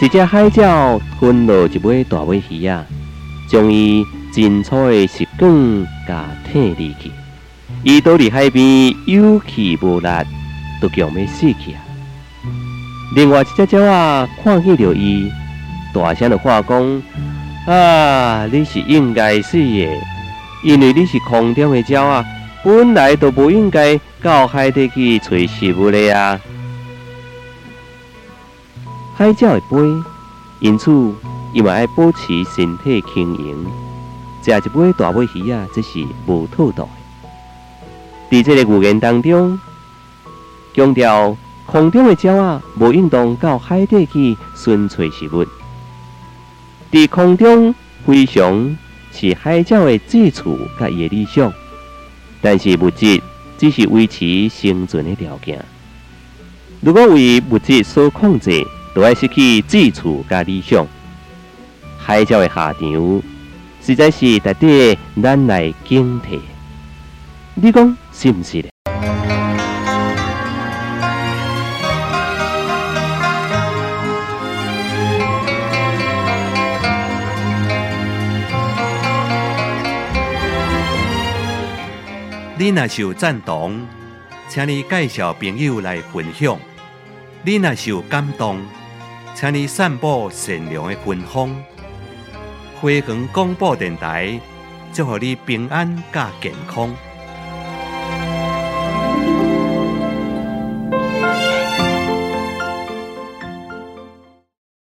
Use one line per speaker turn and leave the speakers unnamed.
一只海鸟吞落一尾大尾鱼啊，将伊真粗的食管甲摕离去。伊倒伫海边有气无力，都强要死去啊！另外一只鸟啊，看见着伊，大声的话讲：啊，你是应该死的，因为你是空中的鸟啊，本来都不应该到海底去找食物的啊！海鸟会飞，因此伊嘛爱保持身体轻盈。食一尾大尾鱼啊，这是无妥当的。伫这个语言当中，强调空中的鸟啊，无运动到海底去寻找食物。伫空中飞翔是海鸟的志趣甲伊的理想，但是物质只是维持生存的条件。如果为物质所控制，都爱失去志趣甲理想，海鸟的下场实在是值得咱来警惕。你讲是毋是咧？
你若是有赞同，请你介绍朋友来分享；你若是有感动，请你散布善良的芬芳。花光广播电台，祝福你平安加健康。